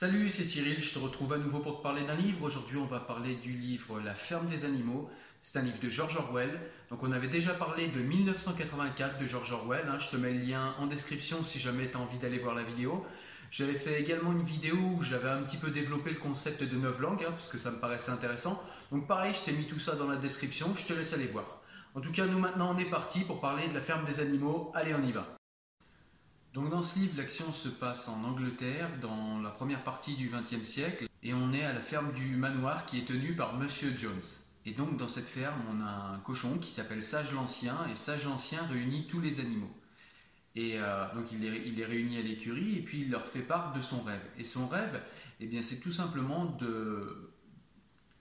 Salut, c'est Cyril, je te retrouve à nouveau pour te parler d'un livre. Aujourd'hui, on va parler du livre La ferme des animaux. C'est un livre de George Orwell. Donc, on avait déjà parlé de 1984 de George Orwell. hein. Je te mets le lien en description si jamais tu as envie d'aller voir la vidéo. J'avais fait également une vidéo où j'avais un petit peu développé le concept de neuf langues, hein, parce que ça me paraissait intéressant. Donc, pareil, je t'ai mis tout ça dans la description. Je te laisse aller voir. En tout cas, nous maintenant, on est parti pour parler de la ferme des animaux. Allez, on y va. Donc dans ce livre, l'action se passe en Angleterre, dans la première partie du XXe siècle, et on est à la ferme du manoir qui est tenue par Monsieur Jones. Et donc dans cette ferme, on a un cochon qui s'appelle Sage l'Ancien, et Sage l'Ancien réunit tous les animaux. Et euh, donc il les, réunit à l'écurie, et puis il leur fait part de son rêve. Et son rêve, eh bien, c'est tout simplement de...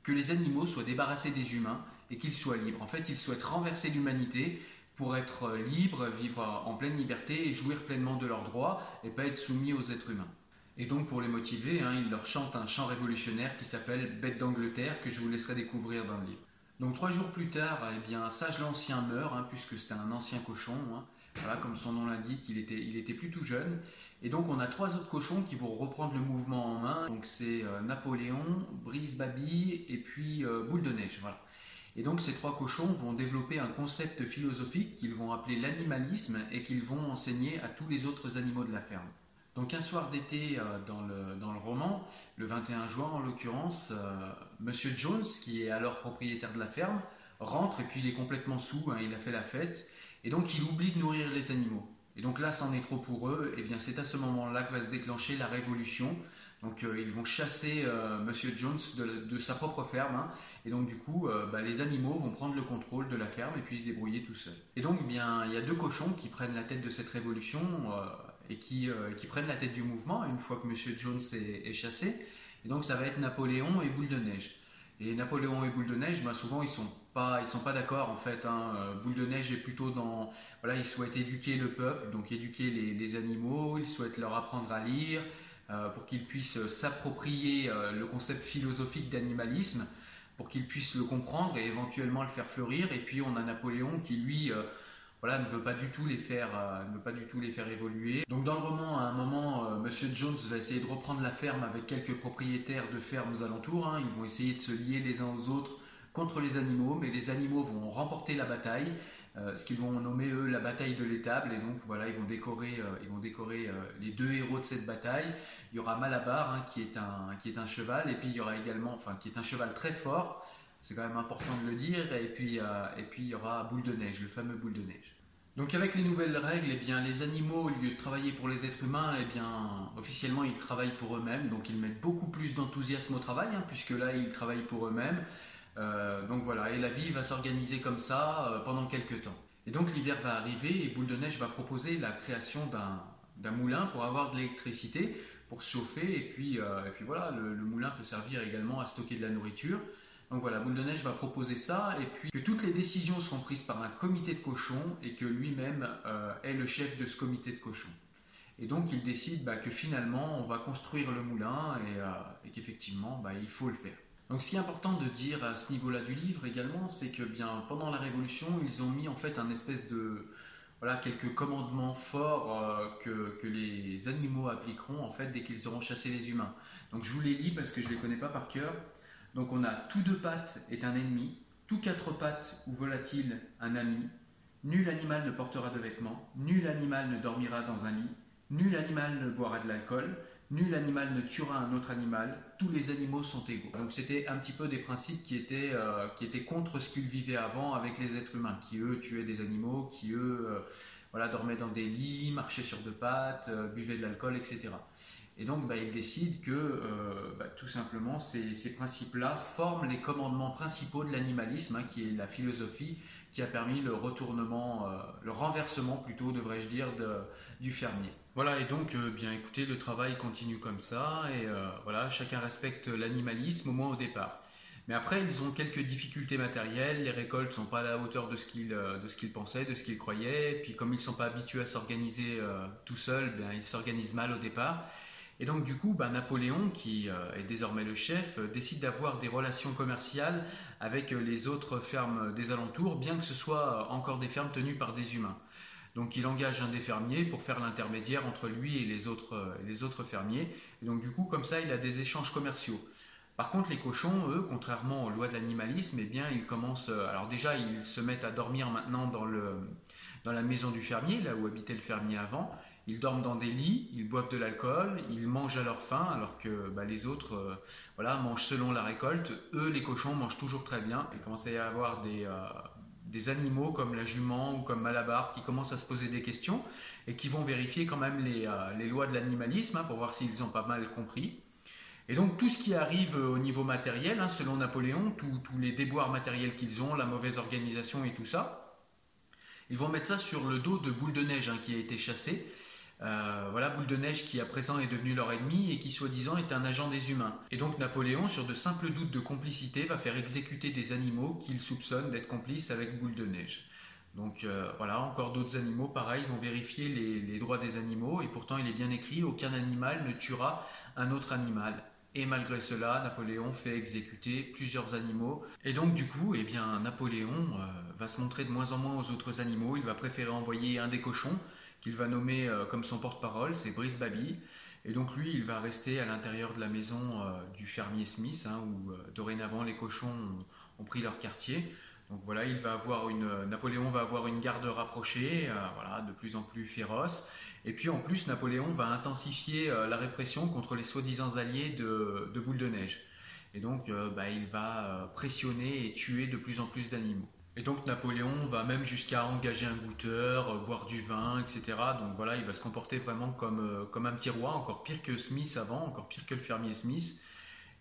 que les animaux soient débarrassés des humains et qu'ils soient libres. En fait, il souhaite renverser l'humanité pour être libre, vivre en pleine liberté et jouir pleinement de leurs droits et pas être soumis aux êtres humains. Et donc pour les motiver, hein, il leur chante un chant révolutionnaire qui s'appelle Bête d'Angleterre que je vous laisserai découvrir dans le livre. Donc trois jours plus tard, eh bien, Sage l'Ancien meurt, hein, puisque c'était un ancien cochon. hein. Comme son nom l'indique, il était, tout jeune. Et donc on a trois autres cochons qui vont reprendre le mouvement en main. Donc c'est euh, Napoléon, Brise Baby et puis euh, Boule de Neige. Voilà. Et donc ces trois cochons vont développer un concept philosophique qu'ils vont appeler l'animalisme et qu'ils vont enseigner à tous les autres animaux de la ferme. Donc un soir d'été euh, dans, le, dans le roman, le 21 juin en l'occurrence, euh, Monsieur Jones, qui est alors propriétaire de la ferme, rentre et puis il est complètement sous, hein, il a fait la fête, et donc il oublie de nourrir les animaux. Et donc là, c'en est trop pour eux, et bien c'est à ce moment-là que va se déclencher la révolution. Donc euh, ils vont chasser euh, Monsieur Jones de, sa propre ferme, hein. et donc du coup, euh, bah, les animaux vont prendre le contrôle de la ferme et puis se débrouiller tout seuls. Et donc, eh bien, il y a deux cochons qui prennent la tête de cette révolution euh, et qui, prennent la tête du mouvement une fois que Monsieur Jones est, chassé. Et donc, ça va être Napoléon et Boule de Neige. Et Napoléon et Boule de Neige, bah, souvent ils sont pas, ils sont pas d'accord en fait. Hein. Boule de Neige est plutôt dans, voilà, il souhaite éduquer le peuple, donc éduquer les, les animaux. Il souhaite leur apprendre à lire pour qu'ils puissent s'approprier euh, le concept philosophique d'animalisme, pour qu'ils puissent le comprendre et éventuellement le faire fleurir. Et puis on a Napoléon qui lui euh, voilà, ne veut pas du tout les faire, euh, ne veut pas du tout les faire évoluer. Donc dans le roman, à un moment, euh, Monsieur Jones va essayer de reprendre la ferme avec quelques propriétaires de fermes alentours. hein. Ils vont essayer de se lier les uns aux autres contre les animaux, mais les animaux vont remporter la bataille, euh, ce qu'ils vont nommer eux la bataille de l'étable. Et donc voilà, ils vont décorer, euh, ils vont décorer euh, les deux héros de cette bataille. Il y aura Malabar hein, qui est un qui est un cheval, et puis il y aura également, enfin qui est un cheval très fort. C'est quand même important de le dire. Et puis, euh, et puis il y aura Boule de Neige, le fameux Boule de Neige. Donc avec les nouvelles règles, eh bien, les animaux, au lieu de travailler pour les êtres humains, eh bien, officiellement, ils travaillent pour eux-mêmes. Donc ils mettent beaucoup plus d'enthousiasme au travail, hein, puisque là, ils travaillent pour eux-mêmes. Euh, donc voilà, et la vie va s'organiser comme ça euh, pendant quelques temps. Et donc l'hiver va arriver et Boule de Neige va proposer la création d'un moulin pour avoir de l'électricité, pour se chauffer, et puis, euh, voilà, le, moulin peut servir également à stocker de la nourriture. Donc voilà, Boule de Neige va proposer ça, et puis que toutes les décisions seront prises par un comité de cochons, et que lui-même est le chef de ce comité de cochons. Et donc il décide bah, que finalement on va construire le moulin, et, et qu'effectivement bah, il faut le faire. Donc ce qui est important de dire à ce niveau-là du livre également, c'est que bien pendant la Révolution, ils ont mis en fait un espèce de voilà quelques commandements forts euh, que, les animaux appliqueront en fait dès qu'ils auront chassé les humains. Donc je vous les lis parce que je les connais pas par cœur. Donc on a tout deux pattes est un ennemi, tout quatre pattes ou volatile un ami, nul animal ne portera de vêtements, nul animal ne dormira dans un lit, nul animal ne boira de l'alcool, nul animal ne tuera un autre animal, tous les animaux sont égaux. Donc c'était un petit peu des principes qui étaient, euh, qui étaient contre ce qu'ils vivaient avant avec les êtres humains, qui eux tuaient des animaux, qui eux euh, voilà, dormaient dans des lits, marchaient sur deux pattes, euh, buvaient de l'alcool, etc. Et donc bah, ils décident que euh, bah, tout simplement ces, principes-là forment les commandements principaux de l'animalisme, hein, qui est la philosophie qui a permis le retournement, euh, le renversement plutôt, devrais-je dire, du fermier. Voilà, et donc, euh, bien écoutez, le travail continue comme ça, et voilà, chacun respecte l'animalisme, au moins au départ. Mais après, ils ont quelques difficultés matérielles, les récoltes sont pas à la hauteur de ce qu'ils pensaient, de ce qu'ils croyaient, et puis comme ils sont pas habitués à s'organiser tout seuls, bien, ils s'organisent mal au départ. Et donc du coup, bah, Napoléon, qui euh, est désormais le chef, euh, décide d'avoir des relations commerciales avec euh, les autres fermes des alentours, bien que ce soit encore des fermes tenues par des humains. Donc il engage un des fermiers pour faire l'intermédiaire entre lui et les autres, les autres fermiers. Et donc du coup, comme ça, il a des échanges commerciaux. Par contre, les cochons, eux, contrairement aux lois de l'animalisme, eh bien, ils commencent. Alors déjà, ils se mettent à dormir maintenant dans, le, dans la maison du fermier, là où habitait le fermier avant. Ils dorment dans des lits, ils boivent de l'alcool, ils mangent à leur faim, alors que bah, les autres euh, voilà, mangent selon la récolte. Eux, les cochons, mangent toujours très bien. Il commence à y avoir des, euh, des animaux comme la jument ou comme Malabar qui commencent à se poser des questions et qui vont vérifier quand même les, euh, les lois de l'animalisme hein, pour voir s'ils ont pas mal compris. Et donc tout ce qui arrive au niveau matériel, hein, selon Napoléon, tous les déboires matériels qu'ils ont, la mauvaise organisation et tout ça, ils vont mettre ça sur le dos de Boule de Neige hein, qui a été chassé euh, voilà, Boule de Neige qui à présent est devenu leur ennemi et qui soi-disant est un agent des humains. Et donc Napoléon, sur de simples doutes de complicité, va faire exécuter des animaux qu'il soupçonne d'être complices avec Boule de Neige. Donc euh, voilà, encore d'autres animaux, pareil, vont vérifier les, droits des animaux et pourtant il est bien écrit, aucun animal ne tuera un autre animal. Et malgré cela, Napoléon fait exécuter plusieurs animaux. Et donc du coup, eh bien, Napoléon euh, va se montrer de moins en moins aux autres animaux. Il va préférer envoyer un des cochons qu'il va nommer euh, comme son porte-parole, c'est Brice Baby. Et donc lui, il va rester à l'intérieur de la maison euh, du fermier Smith, hein, où euh, dorénavant les cochons ont, pris leur quartier. Donc voilà, il va avoir une, Napoléon va avoir une garde rapprochée, voilà, de plus en plus féroce. Et puis en plus, Napoléon va intensifier la répression contre les soi-disant alliés de, de, Boule de Neige. Et donc, bah, il va pressionner et tuer de plus en plus d'animaux. Et donc Napoléon va même jusqu'à engager un goûteur, euh, boire du vin, etc. Donc voilà, il va se comporter vraiment comme, euh, comme un petit roi, encore pire que Smith avant, encore pire que le fermier Smith.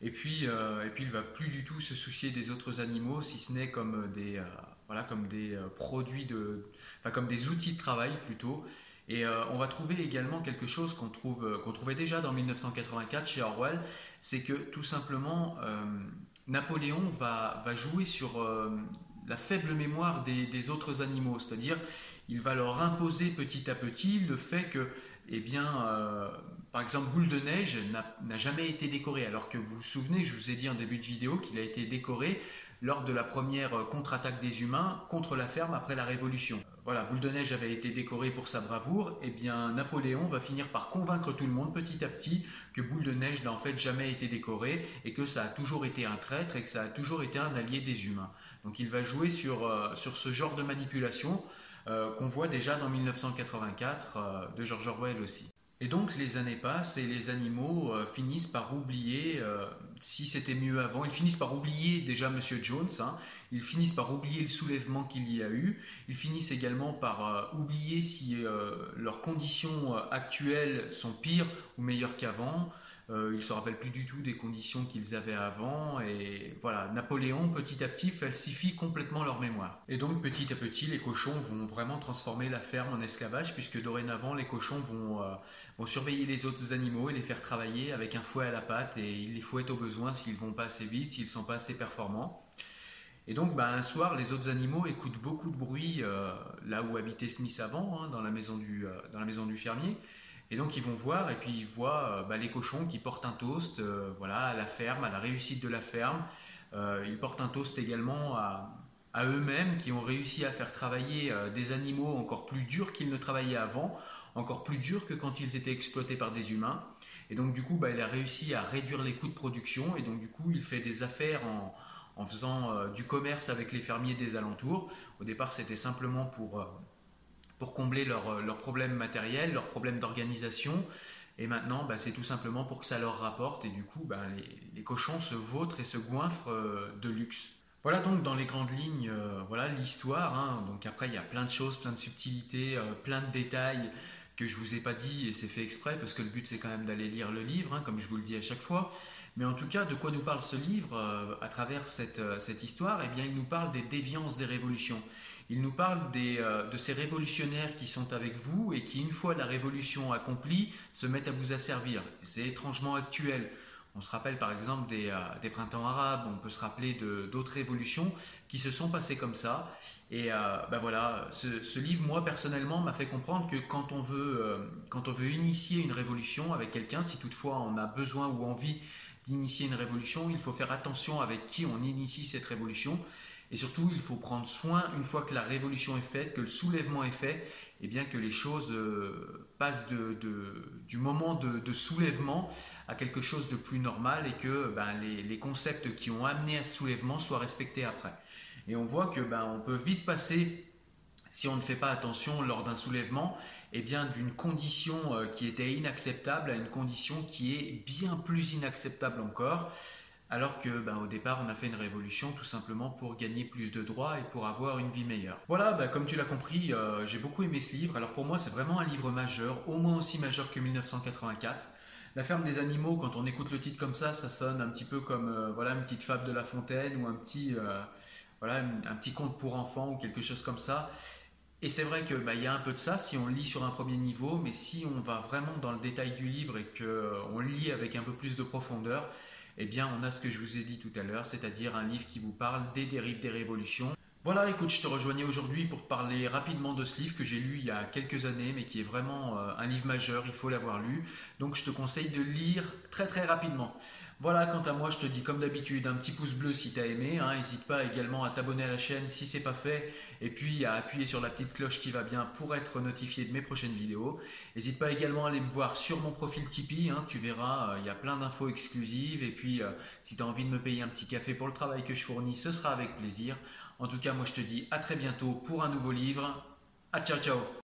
Et puis, euh, et puis il va plus du tout se soucier des autres animaux, si ce n'est comme des, voilà, comme des produits de, enfin, comme des outils de travail plutôt. Et on va trouver également quelque chose qu'on trouve, qu'on trouvait déjà dans 1984 chez Orwell, c'est que tout simplement Napoléon va, va jouer sur la faible mémoire des, autres animaux, c'est-à-dire il va leur imposer petit à petit le fait que, eh bien, euh, par exemple, Boule de Neige n'a jamais été décoré, alors que vous vous souvenez, je vous ai dit en début de vidéo qu'il a été décoré lors de la première contre-attaque des humains contre la ferme après la Révolution. Voilà, Boule de Neige avait été décoré pour sa bravoure, et eh bien Napoléon va finir par convaincre tout le monde petit à petit que Boule de Neige n'a en fait jamais été décoré et que ça a toujours été un traître et que ça a toujours été un allié des humains. Donc il va jouer sur, euh, ce genre de manipulation euh, qu'on voit déjà dans 1984 euh, de George Orwell aussi. Et donc les années passent et les animaux finissent par oublier si c'était mieux avant. Ils finissent par oublier déjà Monsieur Jones. Hein. Ils finissent par oublier le soulèvement qu'il y a eu. Ils finissent également par oublier si leurs conditions actuelles sont pires ou meilleures qu'avant. Euh, ils se rappellent plus du tout des conditions qu'ils avaient avant. Et voilà, Napoléon, petit à petit, falsifie complètement leur mémoire. Et donc, petit à petit, les cochons vont vraiment transformer la ferme en esclavage, puisque dorénavant, les cochons vont, euh, surveiller les autres animaux et les faire travailler avec un fouet à la patte. Et ils les fouettent au besoin s'ils vont pas assez vite, s'ils sont pas assez performants. Et donc, bah, un soir, les autres animaux écoutent beaucoup de bruit euh, là où habitait Smith avant, hein, du, dans la maison du fermier. Et donc ils vont voir et puis ils voient euh, bah, les cochons qui portent un toast euh, voilà, à la ferme, à la réussite de la ferme. Euh, ils portent un toast également à, eux-mêmes qui ont réussi à faire travailler des animaux encore plus durs qu'ils ne travaillaient avant, encore plus durs que quand ils étaient exploités par des humains. Et donc du coup, bah, il a réussi à réduire les coûts de production et donc du coup, il fait des affaires en, en faisant du commerce avec les fermiers des alentours. Au départ, c'était simplement pour pour combler leurs leur problèmes matériels, leurs problèmes d'organisation. Et maintenant, bah, c'est tout simplement pour que ça leur rapporte. Et du coup, bah, les, cochons se vautrent et se goinfrent euh, de luxe. Voilà donc dans les grandes lignes, euh, voilà l'histoire. Hein. Donc après, il y a plein de choses, plein de subtilités, euh, plein de détails que je vous ai pas dit et c'est fait exprès parce que le but c'est quand même d'aller lire le livre, hein, comme je vous le dis à chaque fois. Mais en tout cas, de quoi nous parle ce livre à travers cette, cette histoire? Eh bien, il nous parle des déviances des révolutions. Il nous parle euh, de ces révolutionnaires qui sont avec vous et qui, une fois la révolution accomplie, se mettent à vous asservir. C'est étrangement actuel. On se rappelle par exemple des, euh, printemps arabes, on peut se rappeler d'autres révolutions qui se sont passées comme ça. Et euh, ben voilà, ce, livre, moi personnellement, m'a fait comprendre que quand on, veut, quand on veut initier une révolution avec quelqu'un, si toutefois on a besoin ou envie d'initier une révolution, il faut faire attention avec qui on initie cette révolution Et surtout, il faut prendre soin, une fois que la révolution est faite, que le soulèvement est fait, et eh bien que les choses euh, passent du moment de, soulèvement à quelque chose de plus normal et que ben, les, concepts qui ont amené à ce soulèvement soient respectés après. Et on voit que ben, on peut vite passer, si on ne fait pas attention lors d'un soulèvement, eh bien d'une condition euh, qui était inacceptable à une condition qui est bien plus inacceptable encore. Alors que ben, au départ, on a fait une révolution tout simplement pour gagner plus de droits et pour avoir une vie meilleure. Voilà, ben, comme tu l'as compris, euh, j'ai beaucoup aimé ce livre. Alors pour moi, c'est vraiment un livre majeur, au moins aussi majeur que 1984. La ferme des animaux, quand on écoute le titre comme ça, ça sonne un petit peu comme euh, voilà une petite fable de La Fontaine ou un petit euh, voilà un petit conte pour enfants ou quelque chose comme ça. Et c'est vrai qu'il ben, y a un peu de ça si on lit sur un premier niveau, mais si on va vraiment dans le détail du livre et qu'on lit avec un peu plus de profondeur, eh bien, on a ce que je vous ai dit tout à l'heure, c'est-à-dire un livre qui vous parle des dérives des révolutions. Voilà, écoute, je te rejoignais aujourd'hui pour parler rapidement de ce livre que j'ai lu il y a quelques années, mais qui est vraiment euh, un livre majeur, il faut l'avoir lu. Donc je te conseille de lire très très rapidement. Voilà, quant à moi, je te dis comme d'habitude un petit pouce bleu si tu as aimé. N'hésite pas également à t'abonner à la chaîne si c'est pas fait. Et puis à appuyer sur la petite cloche qui va bien pour être notifié de mes prochaines vidéos. N'hésite pas également à aller me voir sur mon profil Tipeee. Hein. tu verras, euh, il y a plein d'infos exclusives. Et puis euh, si tu as envie de me payer un petit café pour le travail que je fournis, ce sera avec plaisir. En tout cas, moi je te dis à très bientôt pour un nouveau livre. À ciao ciao